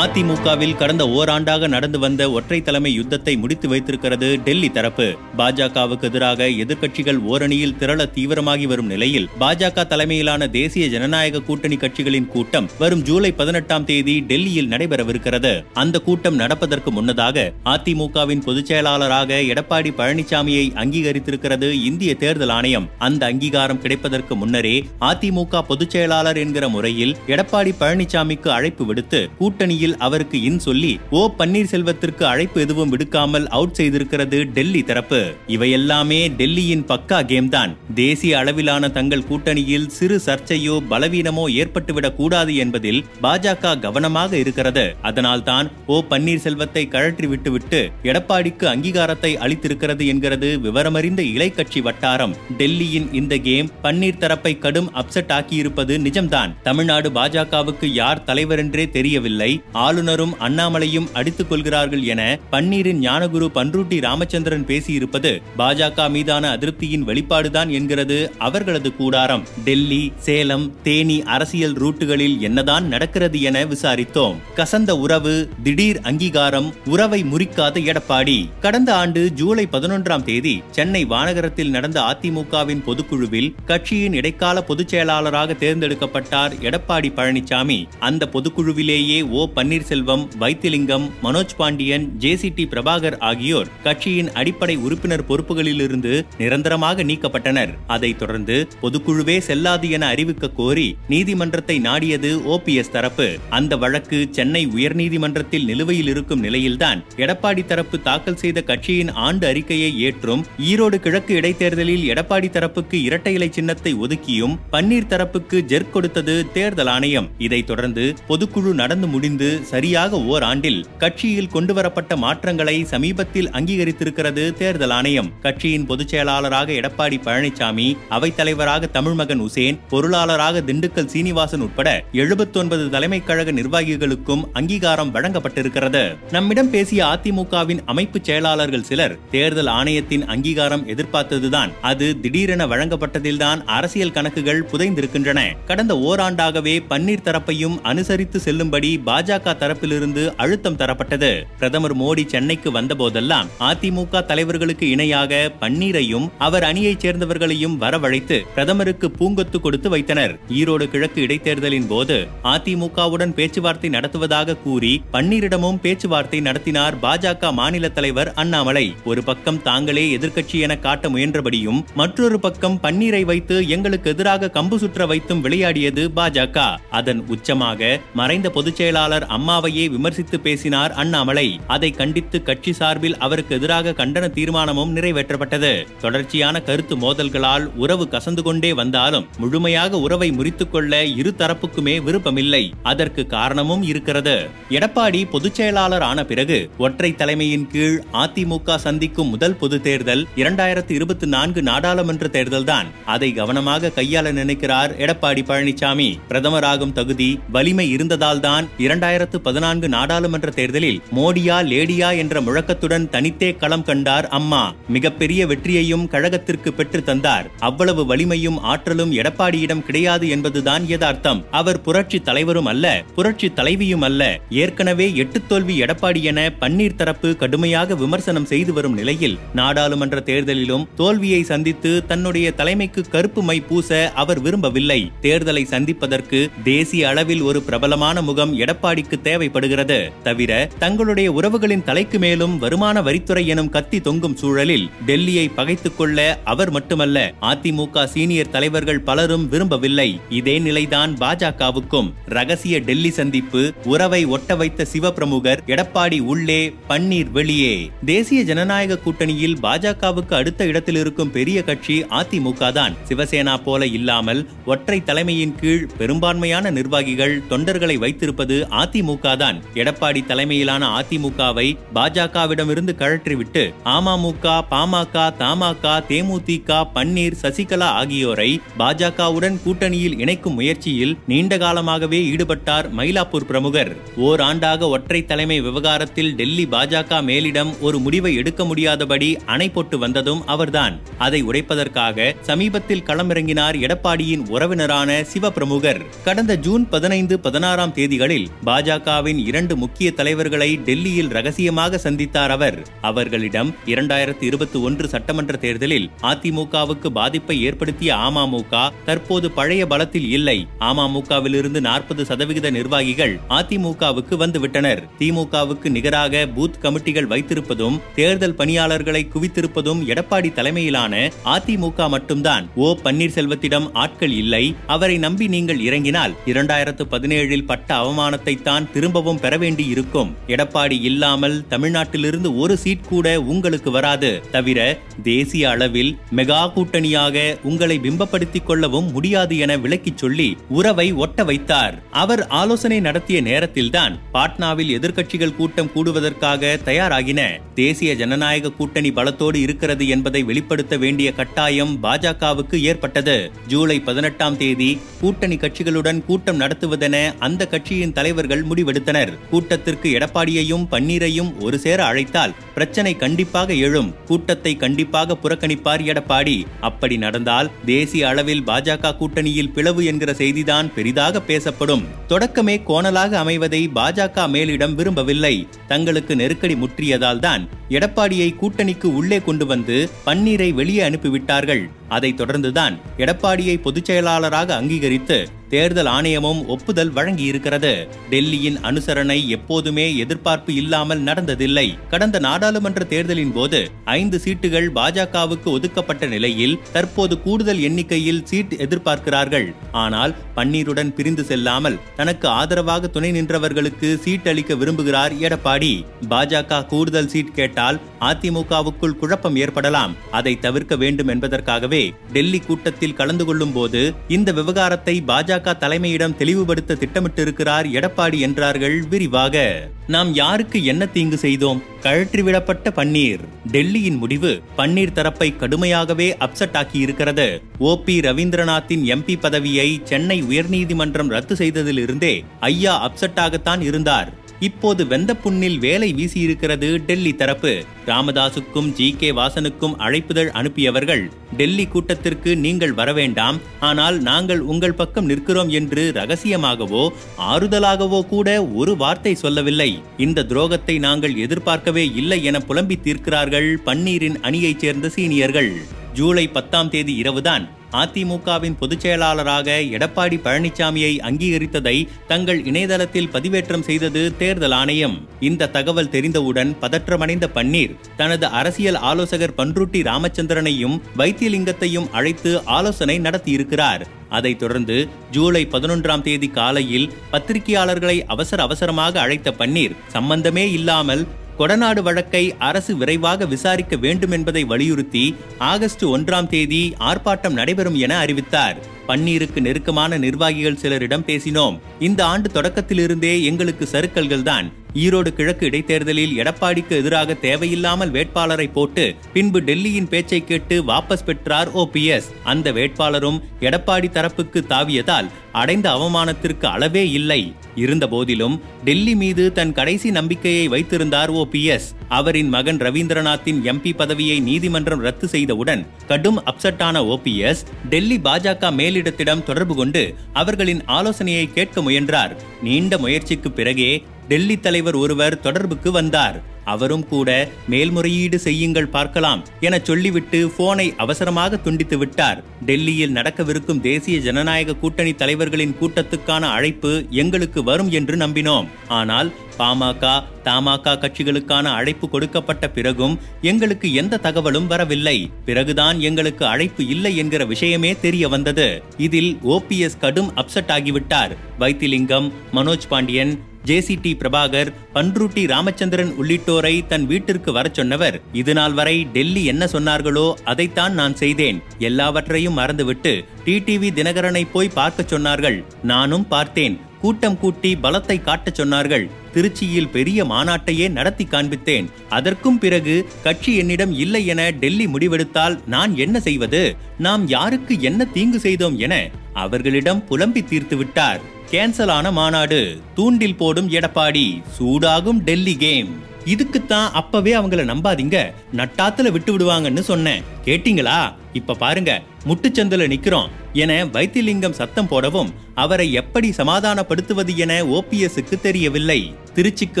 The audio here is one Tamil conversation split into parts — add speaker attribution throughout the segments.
Speaker 1: அதிமுகவில் கடந்த ஓராண்டாக நடந்து வந்த ஒற்றை தலைமை யுத்தத்தை முடித்து வைத்திருக்கிறது டெல்லி தரப்பு. பாஜகவுக்கு எதிராக எதிர்க்கட்சிகள் ஓரணியில் திரள தீவிரமாகி வரும் நிலையில் பாஜக தலைமையிலான தேசிய ஜனநாயக கூட்டணி கட்சிகளின் கூட்டம் வரும் ஜூலை பதினெட்டாம் தேதி டெல்லியில் நடைபெறவிருக்கிறது. அந்த கூட்டம் நடப்பதற்கு முன்னதாக அதிமுகவின் பொதுச் செயலாளராக எடப்பாடி பழனிசாமியை அங்கீகரித்திருக்கிறது இந்திய தேர்தல் ஆணையம். அந்த அங்கீகாரம் கிடைப்பதற்கு முன்னரே அதிமுக பொதுச் செயலாளர் என்கிற முறையில் எடப்பாடி பழனிசாமிக்கு அழைப்பு விடுத்து கூட்டணியில் அவருக்கு இன் சொல்லி ஓ பன்னீர்செல்வத்திற்கு அழைப்பு எதுவும் விடுக்காமல் அவுட் செய்திருக்கிறது டெல்லி தரப்பு. இவையெல்லாமே டெல்லியின் பக்கா கேம் தான் தேசிய அளவிலான தங்கள் கூட்டணியில் சிறு சர்ச்சையோ பலவீனமோ ஏற்பட்டுவிடக் கூடாது என்பதில் பாஜக கவனமாக இருக்கிறது. அதனால்தான் ஓ பன்னீர்செல்வத்தை கழற்றி விட்டுவிட்டு எடப்பாடிக்கு அங்கீகாரத்தை அளித்திருக்கிறது என்கிறது விவரமறிந்த இலை கட்சி வட்டாரம். டெல்லியின் இந்த கேம் பன்னீர் தரப்பை கடும் அப்செட் ஆக்கியிருப்பது நிஜம்தான். தமிழ்நாடு பாஜகவுக்கு யார் தலைவர் என்றே தெரியவில்லை. ஆளுநரும் அண்ணாமலையும் அடித்துக் கொள்கிறார்கள் என பன்னீரின் ஞானகுரு பன்ருட்டி ராமச்சந்திரன் பேசியிருப்பது பாஜக மீதான அதிருப்தியின் வெளிப்பாடுதான் என்கிறது அவர்களது கூடாரம். டெல்லி சேலம் தேனி அரசியல் ரூட்டுகளில் என்னதான் நடக்கிறது என விசாரித்தோம். கசந்த உறவு திடீர் அங்கீகாரம் உறவை முறிக்காத எடப்பாடி. கடந்த ஆண்டு ஜூலை பதினொன்றாம் தேதி சென்னை வானகரத்தில் நடந்த அதிமுகவின் பொதுக்குழுவில் கட்சியின் இடைக்கால பொதுச் செயலாளராக தேர்ந்தெடுக்கப்பட்டார் எடப்பாடி பழனிசாமி. அந்த பொதுக்குழுவிலேயே ஓ பன்னீர்செல்வம் வைத்திலிங்கம் மனோஜ் பாண்டியன் ஜேசிடி பிரபாகர் ஆகியோர் கட்சியின் அடிப்படை உறுப்பினர் பொறுப்புகளிலிருந்து நிரந்தரமாக நீக்கப்பட்டனர். அதைத் தொடர்ந்து பொதுக்குழுவே செல்லாது என அறிவிக்க கோரி நீதிமன்றத்தை நாடியது ஓபிஎஸ் தரப்பு. அந்த வழக்கு சென்னை உயர்நீதிமன்றத்தில் நிலுவையில் இருக்கும் நிலையில்தான் எடப்பாடி தரப்பு தாக்கல் செய்த கட்சியின் ஆண்டு அறிக்கையை ஏற்றும் ஈரோடு கிழக்கு இடைத்தேர்தலில் எடப்பாடி தரப்புக்கு இரட்டை இலை சின்னத்தை ஒதுக்கியும் பன்னீர் தரப்புக்கு ஜெர்க் கொடுத்தது தேர்தல் ஆணையம். இதைத் தொடர்ந்து பொதுக்குழு நடந்து முடிந்து சரியாக ஓர் ஆண்டில் கட்சியில் கொண்டுவரப்பட்ட மாற்றங்களை சமீபத்தில் அங்கீகரித்திருக்கிறது தேர்தல் ஆணையம். கட்சியின் பொதுச் செயலாளராக எடப்பாடி பழனிசாமி அவைத்தலைவராக தமிழ்மகன் உசேன் பொருளாளராக திண்டுக்கல் சீனிவாசன் உட்பட எழுபத்தொன்பது தலைமை கழக நிர்வாகிகளுக்கும் அங்கீகாரம் வழங்கப்பட்டிருக்கிறது. நம்மிடம் பேசிய அதிமுகவின் அமைப்பு செயலாளர்கள் சிலர் தேர்தல் ஆணையத்தின் அங்கீகாரம் எதிர்பார்த்ததுதான். அது திடீரென வழங்கப்பட்டதில்தான் அரசியல் கணக்குகள் புதைந்திருக்கின்றன. கடந்த ஓராண்டாகவே பன்னீர் தரப்பையும் அனுசரித்து செல்லும்படி பாஜக பாஜக தரப்பிலிருந்து அழுத்தம் தரப்பட்டது. பிரதமர் மோடி சென்னைக்கு வந்தபோதெல்லாம் அதிமுக தலைவர்களுக்கு இணையாக பன்னீரையும் அவர் அணியைச் சேர்ந்தவர்களையும் வரவழைத்து பிரதமருக்கு பூங்கொத்து கொடுத்து வைத்தனர். ஈரோடு கிழக்கு இடைத்தேர்தலின் போது அதிமுகவுடன் பேச்சுவார்த்தை நடத்துவதாக கூறி பன்னீரிடமும் பேச்சுவார்த்தை நடத்தினார் பாஜக மாநில தலைவர் அண்ணாமலை. ஒரு பக்கம் தாங்களே எதிர்க்கட்சி என காட்ட முயன்றபடியும் மற்றொரு பக்கம் பன்னீரை வைத்து எங்களுக்கு எதிராக கம்பு சுற்ற வைத்தும் விளையாடியது பாஜக. அதன் உச்சமாக மறைந்த பொதுச் செயலாளர் அம்மாவையே விமர்சித்து பேசினார் அண்ணாமலை. அதை கண்டித்து கட்சி சார்பில் அவருக்கு எதிராக கண்டன தீர்மானமும் நிறைவேற்றப்பட்டது. தொடர்ச்சியான கருத்து மோதல்களால் உறவு கசந்து கொண்டே வந்தாலும் முழுமையாக உறவை முறித்துக் கொள்ள இரு தரப்புக்குமே விருப்பமில்லை. அதற்கு காரணமும் இருக்கிறது. எடப்பாடி பொதுச் செயலாளர் ஆன பிறகு ஒற்றை தலைமையின் கீழ் அதிமுக சந்திக்கும் முதல் பொது தேர்தல் இரண்டாயிரத்தி இருபத்தி நான்கு நாடாளுமன்ற தேர்தல்தான். அதை கவனமாக கையாள நினைக்கிறார் எடப்பாடி பழனிசாமி பிரதமராகும் தகுதி வலிமை இருந்ததால் தான் இரண்டாயிரத்து பதினான்கு நாடாளுமன்ற தேர்தலில் மோடியா லேடியா என்ற முழக்கத்துடன் தனித்தே களம் கண்டார் அம்மா. மிகப்பெரிய வெற்றியையும் கழகத்திற்கு பெற்று தந்தார். அவ்வளவு வலிமையும் ஆற்றலும் எடப்பாடியிடம் கிடையாது என்பதுதான் யதார்த்தம். அவர் புரட்சி தலைவரும் அல்ல புரட்சி தலைவியும் அல்ல. ஏற்கனவே எட்டு தோல்வி எடப்பாடி என பன்னீர் தரப்பு கடுமையாக விமர்சனம் செய்து வரும் நிலையில் நாடாளுமன்ற தேர்தலிலும் தோல்வியை சந்தித்து தன்னுடைய தலைமைக்கு கருப்பு மை பூச அவர் விரும்பவில்லை. தேர்தலை சந்திப்பதற்கு தேசிய அளவில் ஒரு பிரபலமான முகம் எடப்பாடி வரிக்கு தேவைப்படுகிறது. தவிர தங்களுடைய உறவுகளின் தலைக்கு மேலும் வருமான வரித்துறை எனும் கத்தி தொங்கும் சூழலில் டெல்லியை பகைத்துக் கொள்ள அவர் மட்டுமல்ல அதிமுக சீனியர் தலைவர்கள் பலரும் விரும்பவில்லை. இதே நிலைதான் பாஜகவுக்கும். ரகசிய டெல்லி சந்திப்பு உறவை ஒட்ட வைத்த சிவபிரமுகர் எடப்பாடி உள்ளே பன்னீர் வெளியே. தேசிய ஜனநாயக கூட்டணியில் பாஜகவுக்கு அடுத்த இடத்தில் இருக்கும் பெரிய கட்சி அதிமுக தான். சிவசேனா போல இல்லாமல் ஒற்றை தலைமையின் கீழ் பெரும்பான்மையான நிர்வாகிகள் தொண்டர்களை வைத்திருப்பது அதிமுக அதிமுக தான். எடப்பாடி தலைமையிலான அதிமுகவை பாஜகவிடமிருந்து கழற்றிவிட்டு அமமுக பாமக தமாக தேமுதிக பன்னீர் சசிகலா ஆகியோரை பாஜகவுடன் கூட்டணியில் இணைக்கும் முயற்சியில் நீண்ட காலமாகவே ஈடுபட்டார் மயிலாப்பூர் பிரமுகர். ஓராண்டாக ஒற்றை தலைமை விவகாரத்தில் டெல்லி பாஜக மேலிடம் ஒரு முடிவை எடுக்க முடியாதபடி அணை போட்டு வந்ததும் அவர்தான். அதை உடைப்பதற்காக சமீபத்தில் களமிறங்கினார் எடப்பாடியின் உறவினரான சிவபிரமுகர். கடந்த ஜூன் பதினைந்து பதினாறாம் தேதிகளில் பாஜக பாஜகவின் இரண்டு முக்கிய தலைவர்களை டெல்லியில் ரகசியமாக சந்தித்தார் அவர். அவர்களிடம் இரண்டாயிரத்தி இருபத்தி ஒன்று சட்டமன்ற தேர்தலில் அதிமுகவுக்கு பாதிப்பை ஏற்படுத்திய அமமுக தற்போது பழைய பலத்தில் இல்லை. அமமுகவிலிருந்து நாற்பது சதவிகித நிர்வாகிகள் அதிமுகவுக்கு வந்துவிட்டனர். திமுகவுக்கு நிகராக பூத் கமிட்டிகள் வைத்திருப்பதும் தேர்தல் பணியாளர்களை குவித்திருப்பதும் எடப்பாடி தலைமையிலான அதிமுக மட்டும்தான். ஓ பன்னீர்செல்வத்திடம் ஆட்கள் இல்லை. அவரை நம்பி நீங்கள் இறங்கினால் இரண்டாயிரத்து பதினேழில் பட்ட அவமானத்தை தான் தான் திரும்பவும் பெற வேண்டி இருக்கும் எடப்பாடி இல்லாமல் தமிழ்நாட்டிலிருந்து ஒரு சீட் கூட உங்களுக்கு வராது. தவிர தேசிய அளவில் மெகா கூட்டணியாக உங்களை பிம்பப்படுத்திக் கொள்ளவும் முடியாது என விளக்கிச் சொல்லி உறவை ஒட்ட வைத்தார். அவர் ஆலோசனை நடத்திய நேரத்தில்தான் பாட்னாவில் எதிர்க்கட்சிகள் கூட்டம் கூடுவதற்காக தயாராகின. தேசிய ஜனநாயக கூட்டணி பலத்தோடு இருக்கிறது என்பதை வெளிப்படுத்த வேண்டிய கட்டாயம் பாஜகவுக்கு ஏற்பட்டது. ஜூலை பதினெட்டாம் தேதி கூட்டணி கட்சிகளுடன் கூட்டம் நடத்துவதென அந்த கட்சியின் தலைவர்கள் முடிவெடுத்தனர். கூட்டத்திற்கு எடப்பாடியையும் பன்னீரையும் ஒரு சேர அழைத்தால் பிரச்சனை கண்டிப்பாக எழும். கூட்டத்தை கண்டிப்பாக புறக்கணிப்பார் எடப்பாடி. அப்படி நடந்தால் தேசிய அளவில் பாஜக கூட்டணியில் பிளவு என்கிற செய்திதான் பெரிதாக பேசப்படும். தொடக்கமே கோணலாக அமைவதை பாஜக மேலிடம் விரும்பவில்லை. தங்களுக்கு நெருக்கடி முற்றியதால் தான் எடப்பாடியை கூட்டணிக்கு உள்ளே கொண்டு வந்து பன்னீரை வெளியே அனுப்பிவிட்டார்கள். அதைத் தொடர்ந்துதான் எடப்பாடியை பொதுச் செயலாளராக அங்கீகரித்து தேர்தல் ஆணையமும் ஒப்புதல் வழங்கியிருக்கிறது. டெல்லியின் அனுசரணை எப்போதுமே எதிர்பார்ப்பு இல்லாமல் நடந்ததில்லை. கடந்த நாடாளுமன்ற தேர்தலின் போது ஐந்து சீட்டுகள் பாஜகவுக்கு ஒதுக்கப்பட்ட நிலையில் தற்போது கூடுதல் எண்ணிக்கையில் சீட் எதிர்பார்க்கிறார்கள். ஆனால் பன்னீருடன் பிரிந்து செல்லாமல் தனக்கு ஆதரவாக துணை நின்றவர்களுக்கு சீட் அளிக்க விரும்புகிறார் எடப்பாடி. பாஜக கூடுதல் சீட் கேட்டால் அதிமுகவுக்குள் குழப்பம் ஏற்படலாம். அதை தவிர்க்க வேண்டும் என்பதற்காகவே டெல்லி கூட்டத்தில் கலந்து கொள்ளும் போது இந்த விவகாரத்தை பாஜக தலைமையிடம் தெளிவுபடுத்த திட்டமிட்டிருக்கிறார் எடப்பாடி என்றார்கள் விரிவாக. நாம் யாருக்கு என்ன தீங்கு செய்தோம்? கழற்றிவிடப்பட்ட பன்னீர். டெல்லியின் முடிவு பன்னீர் தரப்பை கடுமையாகவே அப்செட் ஆக்கி இருக்கிறது ஓ பி ரவீந்திரநாத்தின் எம்பி பதவியை சென்னை உயர்நீதிமன்றம் ரத்து செய்ததிலிருந்தே ஐயா அப்செட்டாகத்தான் இருந்தார். இப்போது வெந்த புண்ணில் வேலை வீசியிருக்கிறது டெல்லி தரப்பு. ராமதாசுக்கும் ஜி கே வாசனுக்கும் அழைப்புதழ் அனுப்பியவர்கள் டெல்லி கூட்டத்திற்கு நீங்கள் வரவேண்டாம் ஆனால் நாங்கள் உங்கள் பக்கம் நிற்கிறோம் என்று ரகசியமாகவோ ஆறுதலாகவோ கூட ஒரு வார்த்தை சொல்லவில்லை. இந்த துரோகத்தை நாங்கள் எதிர்பார்க்கவே இல்லை என புலம்பி தீர்க்கிறார்கள் பன்னீரின் அணியைச் சேர்ந்த சீனியர்கள். ஜூலை பத்தாம் தேதி இரவுதான் அதிமுகவின் பொதுச் செயலாளராக எடப்பாடி பழனிசாமியை அங்கீகரித்ததை தங்கள் இணையதளத்தில் பதிவேற்றம் செய்தது தேர்தல் ஆணையம். இந்த தகவல் தெரிந்தவுடன் பதற்றமடைந்த பன்னீர் தனது அரசியல் ஆலோசகர் பன்ருட்டி ராமச்சந்திரனையும் வைத்தியலிங்கத்தையும் அழைத்து ஆலோசனை நடத்தியிருக்கிறார். அதைத் தொடர்ந்து ஜூலை பதினொன்றாம் தேதி காலையில் பத்திரிகையாளர்களை அவசர அவசரமாக அழைத்த பன்னீர் சம்பந்தமே இல்லாமல் கொடநாடு வழக்கை அரசு விரைவாக விசாரிக்க வேண்டும் என்பதை வலியுறுத்தி ஆகஸ்ட் ஒன்றாம் தேதி ஆர்ப்பாட்டம் நடைபெறும் என அறிவித்தார். பன்னீருக்கு நெருக்கமான நிர்வாகிகள் சிலரிடம் பேசினோம். இந்த ஆண்டு தொடக்கத்திலிருந்தே எங்களுக்கு சறுக்கல்கள் தான் ஈரோடு கிழக்கு இடைத்தேர்தலில் எடப்பாடிக்கு எதிராக தேவையில்லாமல் வேட்பாளரை போட்டு பின்பு டெல்லியின் பேச்சை கேட்டு வாபஸ் பெற்றார் ஓபிஎஸ் அந்த வேட்பாளரும் எடப்பாடி தரப்புக்கு தாவியதால் அடைந்த அவமானத்திற்கு அளவே இல்லை. இருந்த போதிலும் டெல்லி மீது தன் கடைசி நம்பிக்கையை வைத்திருந்தார் ஓ பி எஸ். அவரின் மகன் ரவீந்திரநாத்தின் எம்பி பதவியை நீதிமன்றம் ரத்து செய்தவுடன் கடும் அப்செட்டான ஓபிஎஸ் டெல்லி பாஜக மேலிட மேலிடத்திடம் தொடர்பு கொண்டு அவர்களின் ஆலோசனையை கேட்க முயன்றார். நீண்ட முயற்சிக்கு பிறகே டெல்லி தலைவர் ஒருவர் தொடர்புக்கு வந்தார். அவரும் கூட மேல்முறையீடு செய்யுங்கள் பார்க்கலாம் என சொல்லிவிட்டு போனை அவசரமாக துண்டித்து விட்டார். டெல்லியில் நடக்கவிருக்கும் தேசிய ஜனநாயக கூட்டணி தலைவர்களின் கூட்டத்துக்கான அழைப்பு எங்களுக்கு வரும் என்று நம்பினோம். ஆனால் பாமக தமாக கட்சிகளுக்கான அழைப்பு கொடுக்கப்பட்ட பிறகும் எங்களுக்கு எந்த தகவலும் வரவில்லை. பிறகுதான் எங்களுக்கு அழைப்பு இல்லை என்கிற விஷயமே தெரிய வந்தது. இதில் ஓபிஎஸ் கடும் அப்செட் ஆகிவிட்டார். வைத்திலிங்கம் மனோஜ் பாண்டியன் ஜேசிடி பிரபாகர் பன்ருட்டி ராமச்சந்திரன் உள்ளிட்டோரை தன் வீட்டிற்கு வர சொன்னவர். இதுநாள் வரை டெல்லி என்ன சொன்னார்களோ அதைத்தான் நான் செய்தேன். எல்லாவற்றையும் மறந்துவிட்டு டிடிவி தினகரனை போய் பார்க்க சொன்னார்கள். நானும் பார்த்தேன். கூட்டம் கூட்டி பலத்தை காட்டச் சொன்னார்கள். திருச்சியில் பெரிய மாநாட்டையே நடத்தி காண்பித்தேன். அதற்கும் பிறகு கட்சி என்னிடம் இல்லை என டெல்லி முடிவெடுத்தால் நான் என்ன செய்வது? நாம் யாருக்கு என்ன தீங்கு செய்தோம் என அவர்களிடம் புலம்பி தீர்த்து விட்டார். கேன்சல் ஆன மாநாடு தூண்டில் போடும் எடப்பாடி சூடாகும் டெல்லி கேம். இதுக்குத்தான் அப்பவே அவங்கள நம்பாதீங்க. நட்டாத்துல விட்டு விடுவாங்கன்னு சொன்னேன். கேட்டீங்களா? இப்ப பாருங்க முட்டுச்சந்தில நிக்கிறோம். என வைத்திலிங்கம் சத்தம் போடவும் அவரை எப்படி சமாதானப்படுத்துவது என ஓபிஎஸ்க்கு தெரியவில்லை. திருச்சிக்கு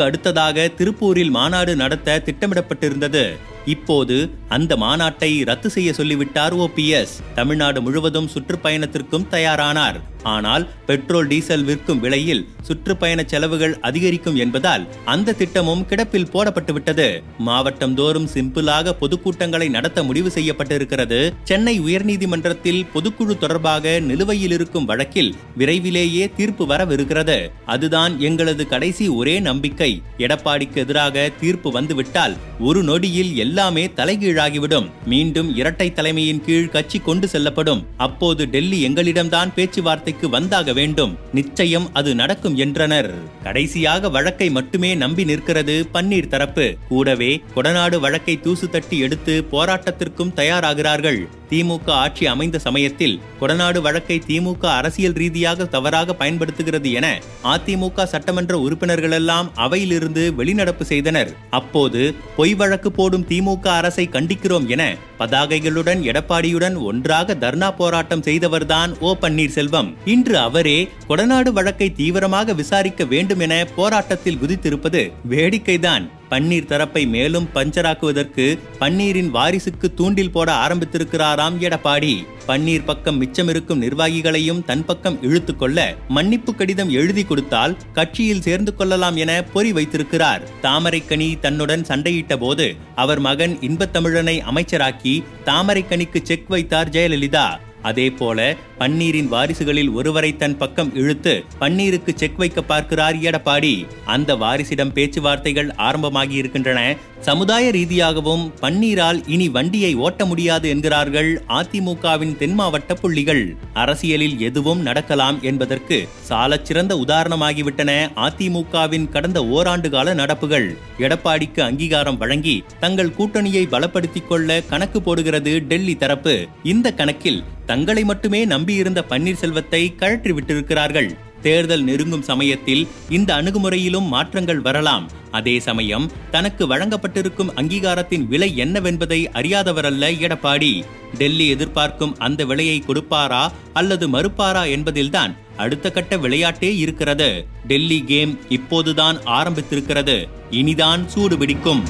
Speaker 1: அடுத்ததாக திருப்பூரில் மாநாடு நடத்த திட்டமிடப்பட்டிருந்தது. இப்போது அந்த மாநாட்டை ரத்து செய்ய சொல்லிவிட்டார் ஓபிஎஸ் தமிழ்நாடு முழுவதும் சுற்றுப்பயணத்திற்கும் தயாரானார். ஆனால் பெட்ரோல் டீசல் விற்கும் விலையில் சுற்றுப்பயண செலவுகள் அதிகரிக்கும் என்பதால் அந்த திட்டமும் கிடப்பில் போடப்பட்டுவிட்டது. மாவட்டம் தோறும் சிம்பிளாக பொதுக்கூட்டங்களை நடத்த முடிவு செய்யப்பட்டிருக்கிறது. சென்னை உயர்நீதிமன்றத்தில் பொதுக்குழு தொடர்பாக நிலுவையில் இருக்கும் வழக்கில் விரைவிலேயே தீர்ப்பு வரவிருக்கிறது. அதுதான் எங்களது கடைசி ஒரே நம்பிக்கை. எடப்பாடிக்கு எதிராக தீர்ப்பு வந்துவிட்டால் ஒரு நொடியில் எல்லாமே தலைகீழாகிவிடும். மீண்டும் இரட்டை தலைமையின் கீழ் கட்சி கொண்டு செல்லப்படும். அப்போது டெல்லி எங்களிடம்தான் பேச்சுவார்த்தை பேச்சுவார்த்தைக்கு வந்தாக வேண்டும். நிச்சயம் அது நடக்கும் என்றனர். கடைசியாக வழக்கை மட்டுமே நம்பி நிற்கிறது பன்னீர் தரப்பு. கூடவே கொடநாடு வழக்கை தூசு தட்டி எடுத்து போராட்டத்திற்கும் தயாராகிறார்கள். திமுக ஆட்சி அமைந்த சமயத்தில் கொடநாடு வழக்கை திமுக அரசியல் ரீதியாக தவறாக பயன்படுத்துகிறது என அதிமுக சட்டமன்ற உறுப்பினர்களெல்லாம் அவையிலிருந்து வெளிநடப்பு செய்தனர். அப்போது பொய் வழக்கு போடும் திமுக அரசை கண்டிக்கிறோம் என பதாகைகளுடன் எடப்பாடியுடன் ஒன்றாக தர்ணா போராட்டம் செய்தவர்தான் ஓ பன்னீர்செல்வம். இன்று அவரே கொடநாடு வழக்கை தீவிரமாக விசாரிக்க வேண்டும் என போராட்டத்தில் குதித்திருப்பது வேடிக்கைதான். பன்னீர் தரப்பை மேலும் பஞ்சராக்குவதற்கு பன்னீரின் வாரிசுக்கு தூண்டில் போட ஆரம்பித்திருக்கிறாராம் எடப்பாடி. பன்னீர் பக்கம் மிச்சமிருக்கும் நிர்வாகிகளையும் தன் பக்கம் இழுத்து கொள்ள மன்னிப்பு கடிதம் எழுதி கொடுத்தால் கட்சியில் சேர்ந்து கொள்ளலாம் என பொறி வைத்திருக்கிறார். தாமரைக்கனி தன்னுடன் சண்டையிட்ட போது அவர் மகன் இன்பத்தமிழனை அமைச்சராக்கி தாமரைக்கனிக்கு செக் வைத்தார் ஜெயலலிதா. அதே போல பன்னீரின் வாரிசுகளில் ஒருவரை தன் பக்கம் இழுத்து பன்னீருக்கு செக் வைக்க பார்க்கிறார் எடப்பாடி. அந்த வாரிசிடம் பேச்சுவார்த்தைகள் ஆரம்பமாகி இருக்கின்றன சமுதாய ரீதியாகவும் பன்னீரால் இனி வண்டியை ஓட்ட முடியாது என்கிறார்கள் அதிமுகவின் தென் மாவட்ட புள்ளிகள். அரசியலில் எதுவும் நடக்கலாம் என்பதற்கு சாலச் சிறந்த உதாரணமாகிவிட்டன அதிமுகவின் கடந்த ஓராண்டு கால நடப்புகள். எடப்பாடிக்கு அங்கீகாரம் வழங்கி தங்கள் கூட்டணியை பலப்படுத்திக் கொள்ள கணக்கு போடுகிறது டெல்லி தரப்பு. இந்த கணக்கில் தங்களை மட்டுமே நம்பி கூடியிருந்த பன்னீர்செல்வத்தை கழற்றி விட்டிருக்கிறார்கள் தேர்தல் நெருங்கும் சமயத்தில் இந்த அணுகுமுறையிலும் மாற்றங்கள் வரலாம். அதே சமயம் தனக்கு வழங்கப்பட்டிருக்கும் அங்கீகாரத்தின் விலை என்னவென்பதை அறியாதவரல்ல எடப்பாடி. டெல்லி எதிர்பார்க்கும் அந்த விலையை கொடுப்பாரா அல்லது மறுப்பாரா என்பதில்தான் அடுத்த கட்ட விளையாட்டே இருக்கிறது. டெல்லி கேம் இப்போதுதான் ஆரம்பித்திருக்கிறது. இனிதான் சூடு பிடிக்கும்